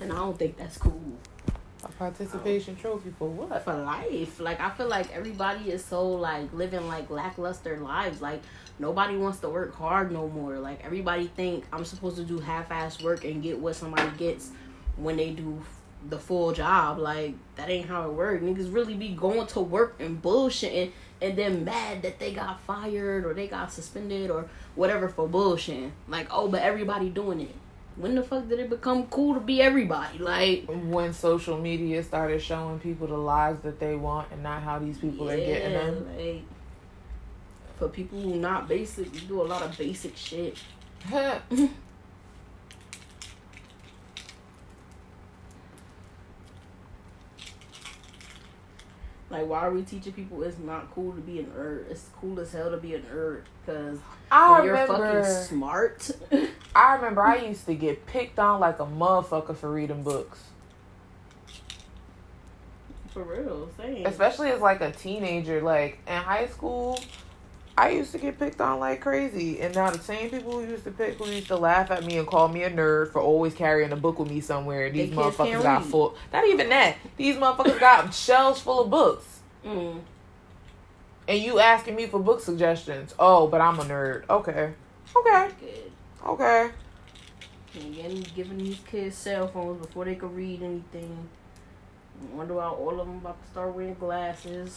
and I don't think that's cool. A participation trophy for what? For life, like I feel like everybody is so like living like lackluster lives. Like nobody wants to work hard no more. Like everybody think I'm supposed to do half-ass work and get what somebody gets when they do the full job. Like that ain't how it works. Niggas really be going to work and bullshitting and then mad that they got fired or they got suspended or whatever for bullshitting. Like oh, but everybody doing it when the fuck did it become cool to be everybody? Like when social media started showing people the lives that they want and not how these people yeah, are getting them. Like, for people who not basic, you do a lot of basic shit. Like, why are we teaching people it's not cool to be an nerd? It's cool as hell to be a nerd because you're fucking smart. I remember I used to get picked on like a motherfucker for reading books. For real, same. Especially as like a teenager, like in high school, I used to get picked on like crazy. And now the same people who used to pick who used to laugh at me and call me a nerd for always carrying a book with me somewhere. These motherfuckers got full. Not even that. These motherfuckers got shelves full of books. Mm. And you asking me for book suggestions. Oh, but I'm a nerd. Okay. Okay. Okay. And again, giving these kids cell phones before they can read anything. Wonder why all of them about to start wearing glasses.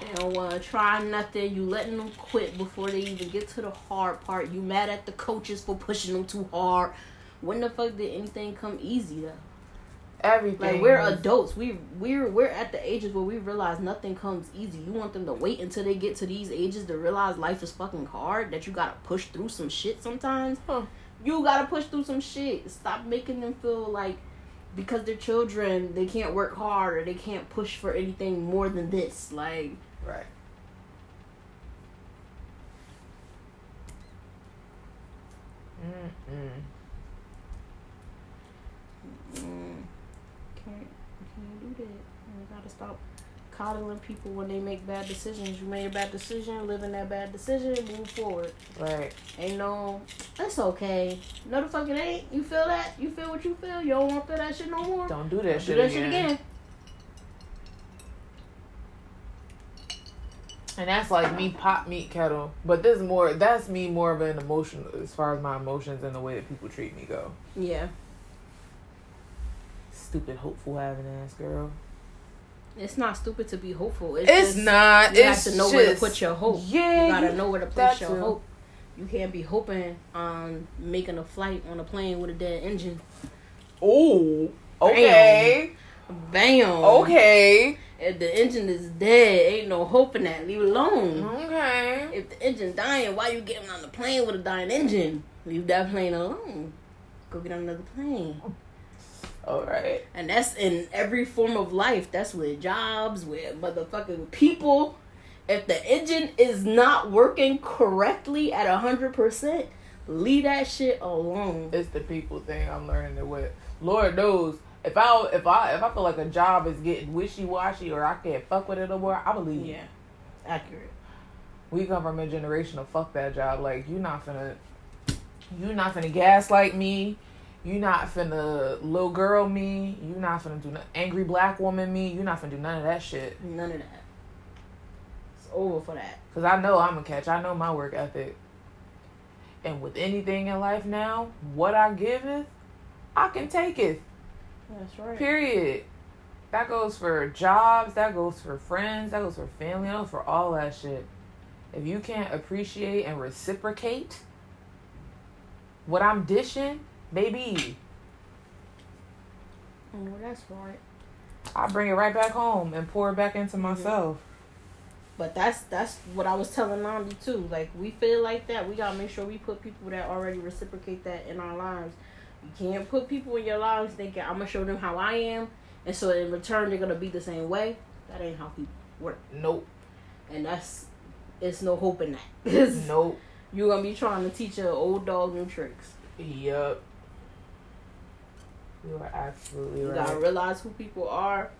They don't want to try nothing. You letting them quit before they even get to the hard part. You mad at the coaches for pushing them too hard. When the fuck did anything come easy though? Everything. Like we're adults. We we're we're at the ages where we realize nothing comes easy. You want them to wait until they get to these ages to realize life is fucking hard. That you gotta push through some shit sometimes. Huh. You gotta push through some shit. Stop making them feel like because they're children they can't work hard or they can't push for anything more than this. Like Right. Mm-mm. Mm. Can't can't do that. You gotta stop coddling people when they make bad decisions. You made a bad decision, live in that bad decision, move forward. Right. Ain't no that's okay. No the fucking ain't. You feel that? You feel what you feel? You don't want to feel that shit no more? Don't do that don't shit do that again. shit again. And that's like me pop meat kettle. But this is more that's me more of an emotion as far as my emotions and the way that people treat me go. Yeah. Stupid hopeful having ass girl. It's not stupid to be hopeful. It's, it's just, not. You it's have to know just, where to put your hope. Yeah, you gotta know where to place your hope. You can't be hoping on making a flight on a plane with a dead engine. Oh, okay. Bam. Bam. Okay. If the engine is dead, ain't no hope in that. Leave it alone. Okay. If the engine dying, why you getting on the plane with a dying engine? Leave that plane alone. Go get on another plane. All right. And that's in every form of life. That's with jobs, with motherfucking people. If the engine is not working correctly at a hundred percent, leave that shit alone. It's the people thing I'm learning it with. Lord knows if I if I if I feel like a job is getting wishy washy or I can't fuck with it no more, I believe. Yeah, accurate. We come from a generation of fuck that job. Like you not finna, you not finna gaslight me. You not finna little girl me. You not finna do no, angry black woman me. You not finna do none of that shit. None of that. It's over for that. Cause I know I'm a catch. I know my work ethic. And with anything in life now, what I give it, I can take it. That's right. Period. That goes for jobs, that goes for friends, that goes for family, that goes for all that shit. If you can't appreciate and reciprocate what I'm dishing, baby. Oh, that's right. I bring it right back home and pour it back into myself. But that's that's what I was telling Nandi too. Like we feel like that, we gotta make sure we put people that already reciprocate that in our lives you can't put people in your lives thinking I'm gonna show them how I am, and so in return they're gonna be the same way. That ain't how people work. Nope. And that's it's no hope in that. nope. You're gonna be trying to teach an old dog new tricks. Yep. You are absolutely right. You gotta realize who people are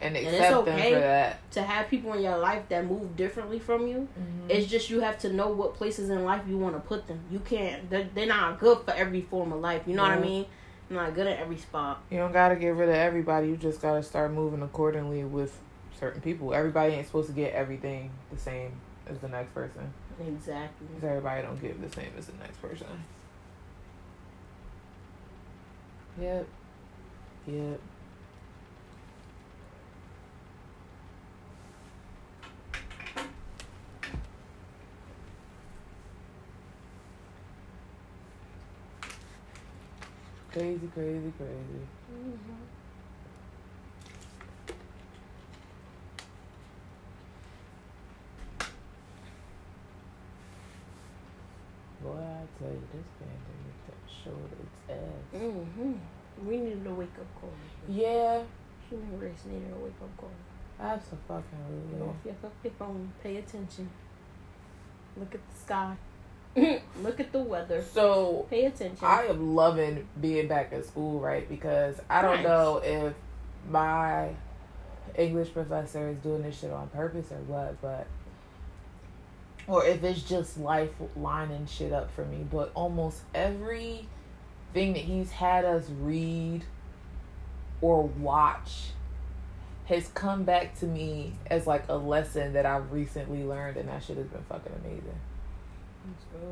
and accept and it's okay them for that. To have people in your life that move differently from you, mm-hmm. it's just you have to know what places in life you want to put them. You can't. They're, they're not good for every form of life. You know what I mean? I'm not good at every spot. You don't gotta get rid of everybody. You just gotta start moving accordingly with certain people. Everybody ain't supposed to get everything the same as the next person. Exactly. Because everybody don't get the same as the next person. Yep. Yep. Crazy, crazy, crazy. Mm-hmm. Boy, I tell you, this pandemic that showed its ass. Mm-hmm. We needed a wake up call. Yeah, Human race needed a wake up call. absolutely. Get off your fucking phone. Pay attention. Look at the sky. Look at the weather. So Pay attention. I am loving being back at school, right? Because I don't Nice. know if my English professor is doing this shit on purpose or what, but or if it's just life lining shit up for me. But almost every thing that he's had us read or watch has come back to me as like a lesson that I've recently learned, and that shit has been fucking amazing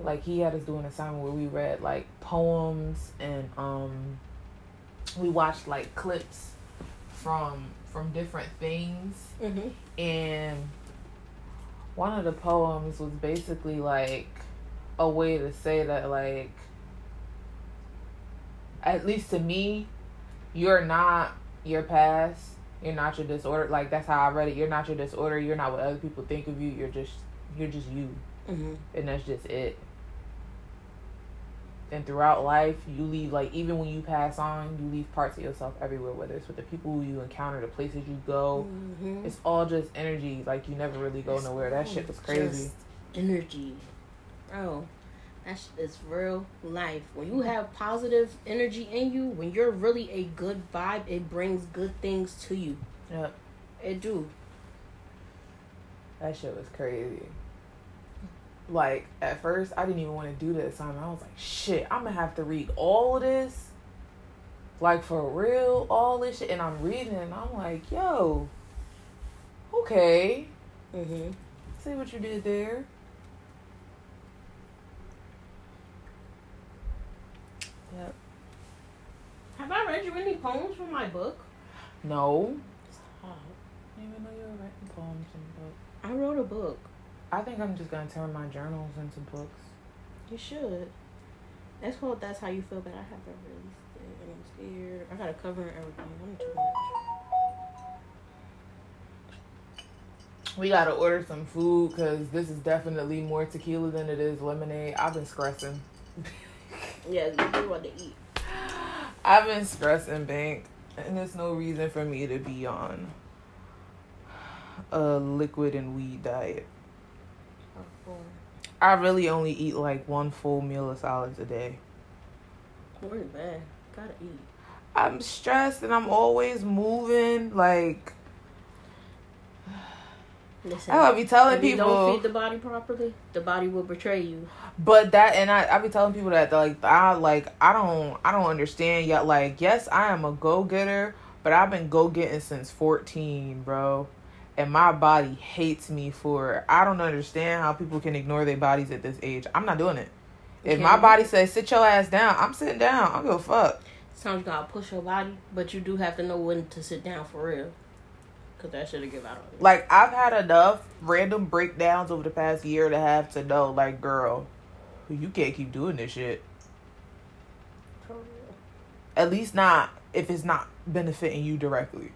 like he had us do an assignment where we read like poems and um we watched like clips from from different things Mm-hmm. and one of the poems was basically like a way to say that like at least to me you're not your past you're not your disorder like that's how i read it you're not your disorder you're not what other people think of you you're just you're just you Mm-hmm. and that's just it. And throughout life, you leave like even when you pass on, you leave parts of yourself everywhere. Whether it's with the people you encounter, the places you go, Mm-hmm. it's all just energy. Like you never really go nowhere. That shit was crazy. energy, bro. That shit is real life. When you have positive energy in you, when you're really a good vibe, it brings good things to you. Yep, It do. that shit was crazy. Like at first, I didn't even want to do the assignment. I was like, shit, I'm gonna have to read all of this, like for real, all this shit. And I'm reading, and I'm like, yo, okay. Mm-hmm. See what you did there. Yep. Have I read you any poems from my book? No. Oh, I didn't even know you were writing poems and books. I wrote a book. I think I'm just gonna turn my journals into books. You should. That's called That's How You Feel, but I haven't released it. And I'm scared. I gotta cover everything. I'm too much. We gotta order some food because this is definitely more tequila than it is lemonade. I've been stressing. Yeah, you want to eat. I've been stressing, Bank, and there's no reason for me to be on a liquid and weed diet. I really only eat like one full meal of solids a day. We're in. Gotta eat. I'm stressed and I'm always moving. Like Listen. I be telling if you don't people, feed the body properly, the body will betray you. but that and I I be telling people that like I like I don't I don't understand yet. Like yes, I am a go getter, but I've been go getting since 14, bro. And my body hates me for. I don't understand how people can ignore their bodies at this age. I'm not doing it. If my body says sit your ass down, I'm sitting down. I don't give a fuck. Sometimes you gotta push your body, but you do have to know when to sit down for real. Cause that should have give out on you. Like I've had enough random breakdowns over the past year and a half to know, like, girl, you can't keep doing this shit. At least not if it's not benefiting you directly.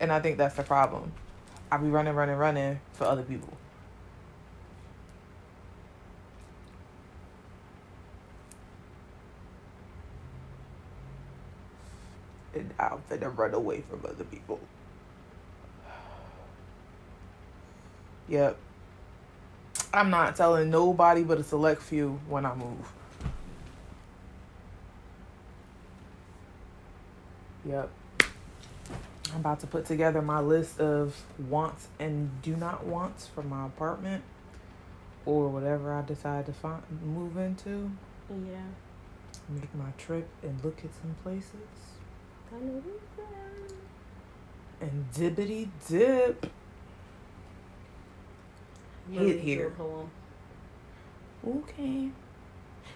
And I think that's the problem. I be running, running, running for other people. And I'm finna run away from other people. Yep. I'm not telling nobody but a select few when I move. Yep. I'm about to put together my list of wants and do not wants for my apartment or whatever I decide to find, move into. Yeah. make my trip and look at some places. And dibbity dip. Hit here. Okay.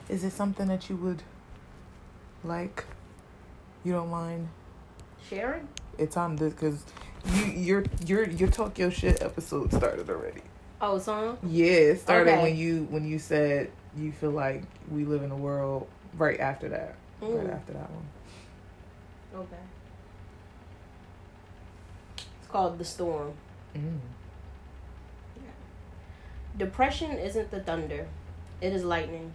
Is it something that you would like? You don't mind sharing? It's on this because you your your your talk your shit episode started already. Oh, song. Yeah, it started okay. when you when you said you feel like we live in a world right after that. Mm. Right after that one. Okay. It's called The Storm. Mm. Yeah. Depression isn't the thunder, it is lightning.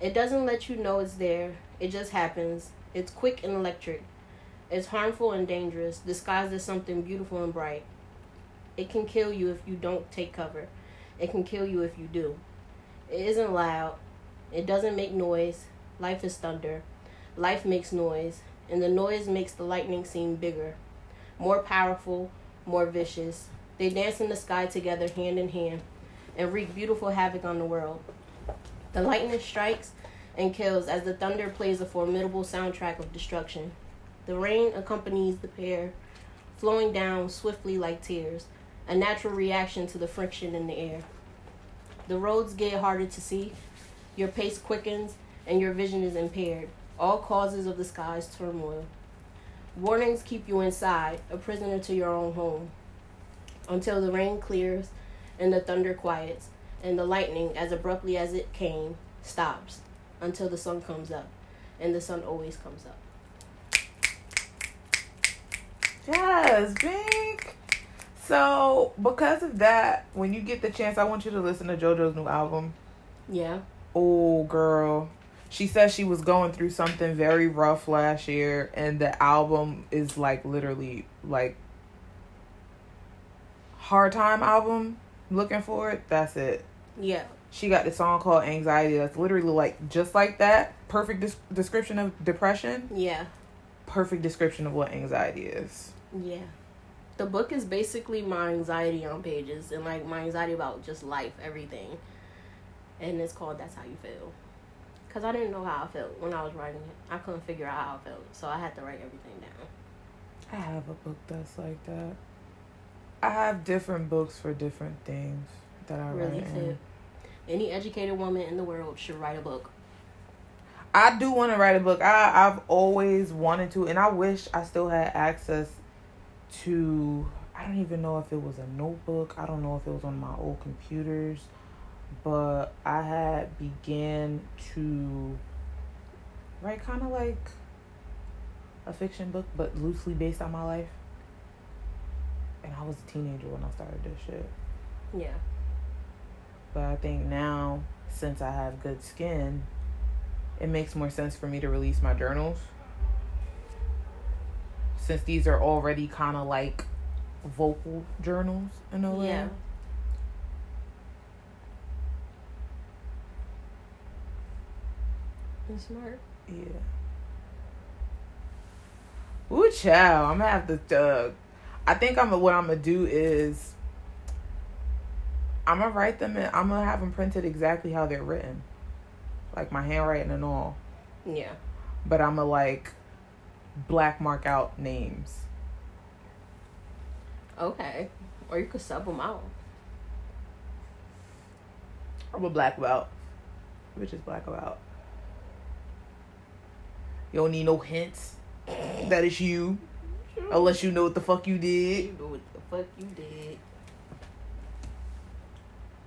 It doesn't let you know it's there, it just happens. It's quick and electric. It's harmful and dangerous, disguised as something beautiful and bright. It can kill you if you don't take cover. It can kill you if you do. It isn't loud. It doesn't make noise. Life is thunder. Life makes noise, and the noise makes the lightning seem bigger, more powerful, more vicious. They dance in the sky together, hand in hand, and wreak beautiful havoc on the world. The lightning strikes and kills as the thunder plays a formidable soundtrack of destruction. The rain accompanies the pair, flowing down swiftly like tears, a natural reaction to the friction in the air. The roads get harder to see, your pace quickens, and your vision is impaired, all causes of the sky's turmoil. Warnings keep you inside, a prisoner to your own home, until the rain clears and the thunder quiets, and the lightning, as abruptly as it came, stops until the sun comes up, and the sun always comes up. Yes, Bink. So, because of that, when you get the chance, I want you to listen to JoJo's new album. Yeah. Oh, girl. She says she was going through something very rough last year, and the album is like literally like hard time album. Looking for it. That's it. Yeah. She got the song called Anxiety. That's literally like just like that. Perfect des- description of depression. Yeah. Perfect description of what anxiety is. Yeah the book is basically my anxiety on pages and like my anxiety about just life, everything. And it's called That's How You Feel. Because I didn't know how I felt when I was writing it. I couldn't figure out how I felt. So I had to write everything down. I have a book that's like that. I have different books for different things that I really write. In. Any educated woman in the world should write a book. I do want to write a book. I I've always wanted to, and I wish I still had access to I don't even know if it was a notebook. I don't know if it was on my old computers, but I had began to write kind of like a fiction book, but loosely based on my life. And I was a teenager when I started this shit. Yeah. But I think now, since I have good skin, it makes more sense for me to release my journals since these are already kind of like vocal journals in a way. Yeah. That's smart. Yeah. Ooh, chow. I'm gonna have to. Uh, I think I'm. What I'm gonna do is. I'm gonna write them and I'm gonna have them printed exactly how they're written, like my handwriting and all. Yeah. But I'm gonna like black mark out names. Okay. Or you could sub them out. I'm a black belt. Which is black about. You don't need no hints that it's you. Unless you know what the fuck you did. You know what the fuck you did.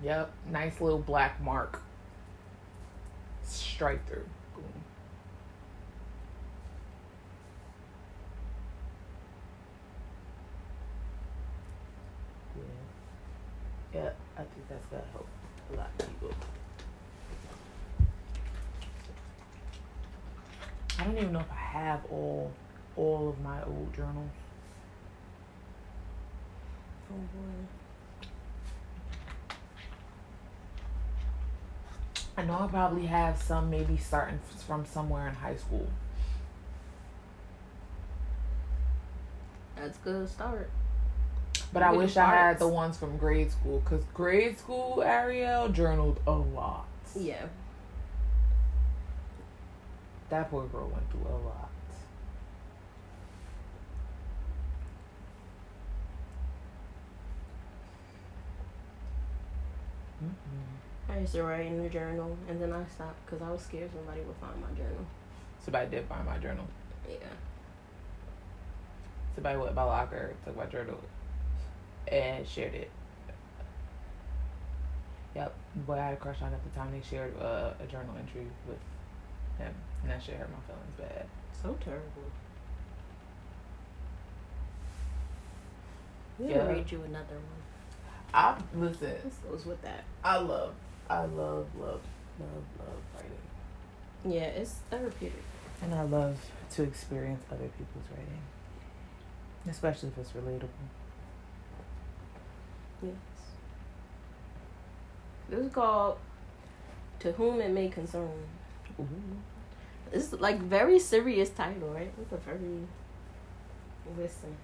Yep. Nice little black mark. Straight through. Yeah, I think that's gonna help a lot of people. I don't even know if I have all all of my old journals. Oh boy. I know I probably have some maybe starting from somewhere in high school. That's good start. But I wish I had the ones from grade school because grade school Arielle journaled a lot. Yeah. That poor girl went through a lot. Mm-mm. I used to write in the journal, and then I stopped because I was scared somebody would find my journal. Somebody did find my journal. Yeah. Somebody went in my locker, took my journal, and shared it. Yep, boy I had a crush on at the time. They shared uh, a journal entry with him, and that shit hurt my feelings bad. So terrible. Let Yeah. read you another one. I listen. This goes with that. I love, I love, love, love, love writing, Yeah, it's therapeutic. and I love to experience other people's writing, especially if it's relatable. Yes. This is called To Whom It May Concern. Ooh. It's like very serious title, right? It's a very listen.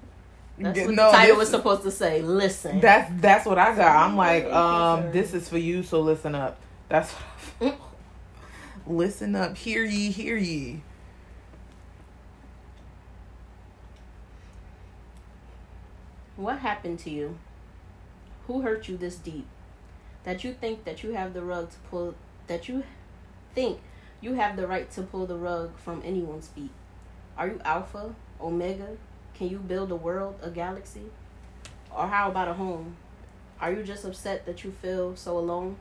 That's what no, the title this was supposed to say. Listen. That's that's what I got. I'm like, um, this is for you, so listen up. That's listen up. Hear ye, hear ye. What happened to you? Who hurt you this deep? That you think that you have the rug to pull that you think you have the right to pull the rug from anyone's feet. Are you alpha, omega? Can you build a world, a galaxy? Or how about a home? Are you just upset that you feel so alone?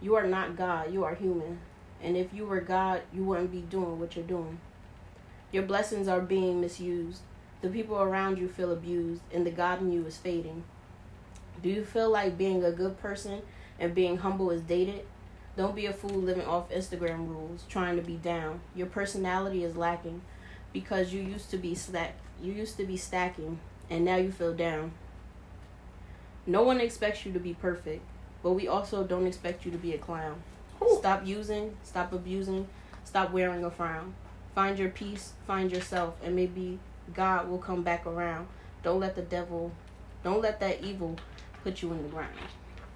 You are not God, you are human. And if you were God, you wouldn't be doing what you're doing. Your blessings are being misused. The people around you feel abused, and the God in you is fading. Do you feel like being a good person and being humble is dated? Don't be a fool living off Instagram rules, trying to be down. Your personality is lacking because you used to be stack you used to be stacking and now you feel down. No one expects you to be perfect, but we also don't expect you to be a clown. Stop using, stop abusing, stop wearing a frown. Find your peace, find yourself, and maybe God will come back around. Don't let the devil, don't let that evil put you in the ground.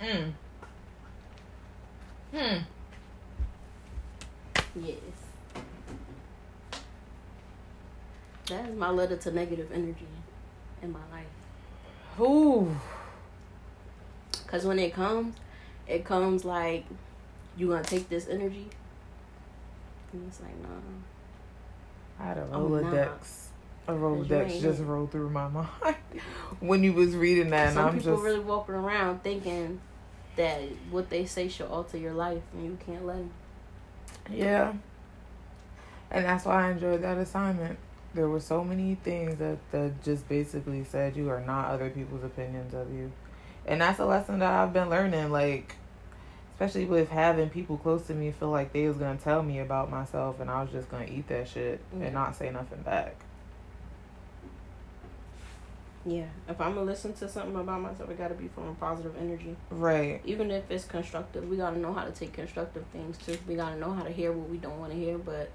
Mm. Hmm. Yes. That is my letter to negative energy in my life. Ooh. Cause when it comes, it comes like you gonna take this energy. And it's like, nah. I had a. Rolodex. A Rolodex just it. rolled through my mind when you was reading that, and Some I'm people just really walking around thinking that what they say should alter your life, and you can't let them. yeah. And that's why I enjoyed that assignment. There were so many things that that just basically said you are not other people's opinions of you, and that's a lesson that I've been learning. Like, especially with having people close to me feel like they was gonna tell me about myself, and I was just gonna eat that shit Yeah. and not say nothing back. Yeah, if I'm gonna listen to something about myself, it gotta be from a positive energy. Right. Even if it's constructive, we gotta know how to take constructive things too. We gotta know how to hear what we don't want to hear. But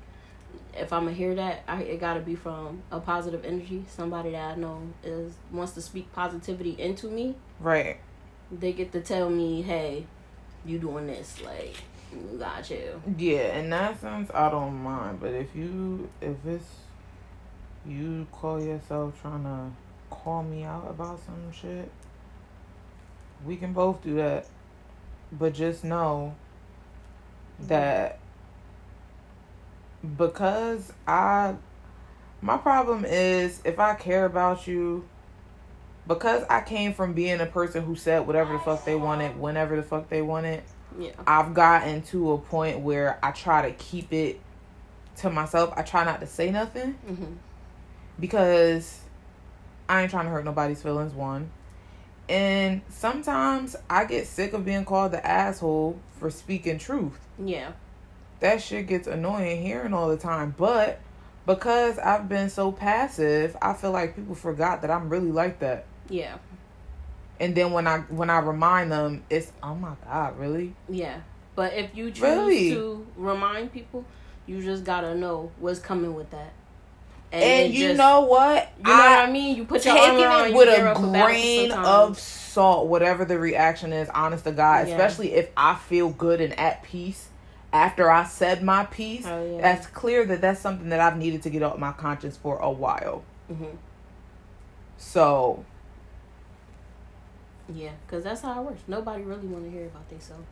if I'm gonna hear that, I, it gotta be from a positive energy. Somebody that I know is wants to speak positivity into me. Right. They get to tell me, "Hey, you doing this? Like, you got chill." Yeah, in that sense, I don't mind. But if you, if it's you call yourself trying to call me out about some shit, we can both do that. But just know that because I, my problem is if I care about you, because I came from being a person who said whatever the fuck they wanted, whenever the fuck they wanted. Yeah. I've gotten to a point where I try to keep it to myself. I try not to say nothing hmm because I ain't trying to hurt nobody's feelings, one. And sometimes I get sick of being called the asshole for speaking truth. Yeah. That shit gets annoying hearing all the time. But because I've been so passive, I feel like people forgot that I'm really like that. Yeah. And then when I when I remind them, it's oh my god, really? Yeah. But if you choose Really? to remind people, you just gotta know what's coming with that. And, then you just- know what? you know what I mean. You put your armor on, it with a up for battle grain of salt, whatever the reaction is, honest to God, Yeah. especially if I feel good and at peace after I said my piece, Oh, yeah. that's clear that that's something that I've needed to get off my conscience for a while. hmm So, Yeah, because that's how it works. Nobody really want to hear about themselves.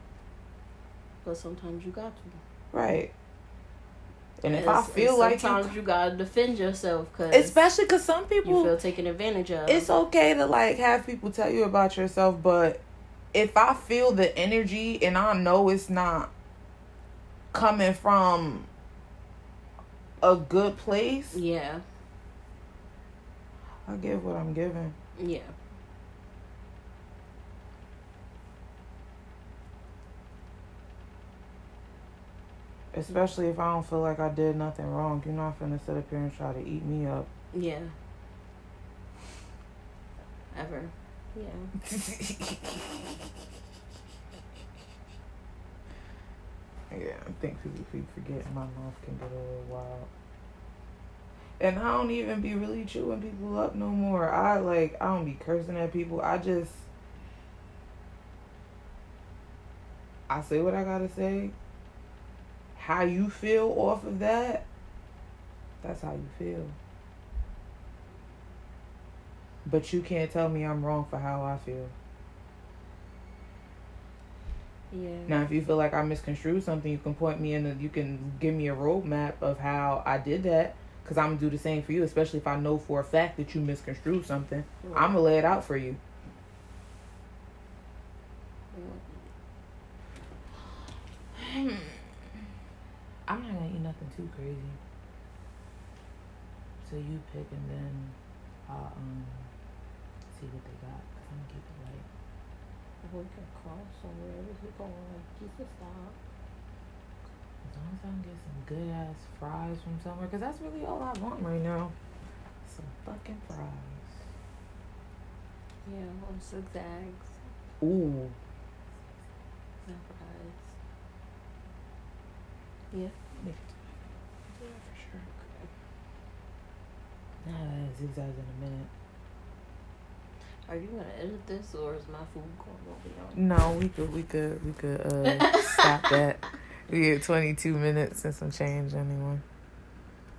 But sometimes you got to. right. And if I feel like you, sometimes you, gotta defend yourself because especially because some you people, feel taken advantage of. it's okay to like have people tell you about yourself, but if I feel the energy and I know it's not coming from a good place, yeah, I give what I'm giving. yeah. Especially if I don't feel like I did nothing wrong. You're not finna sit up here and try to eat me up. Yeah. Ever. Yeah. Yeah, I think people keep forgetting my mouth can get a little wild. And I don't even be really chewing people up no more. I like I don't be cursing at people. I just I say what I gotta say. How you feel off of that, that's how you feel. But you can't tell me I'm wrong for how I feel. Yeah. Now, if you feel like I misconstrued something, you can point me in. The, you can give me a roadmap of how I did that. Cause I'm gonna do the same for you, especially if I know for a fact that you misconstrued something. Right. I'm gonna lay it out for you. I'm not gonna eat nothing too crazy. So you pick and then I'll um see what they got. Cause I'm gonna keep it light. We could cross somewhere. We could go on. Jesus, stop. As long as I can get some good ass fries from somewhere, cause that's really all I want right now. Some fucking fries. Yeah, on zigzags. Ooh. No fries. Yeah. Yeah, for sure. Nah, zigzags in a minute. Are you gonna edit this or is my food going to be over No, we could, we could, we could uh, stop that. We get 22 minutes and some change anyway.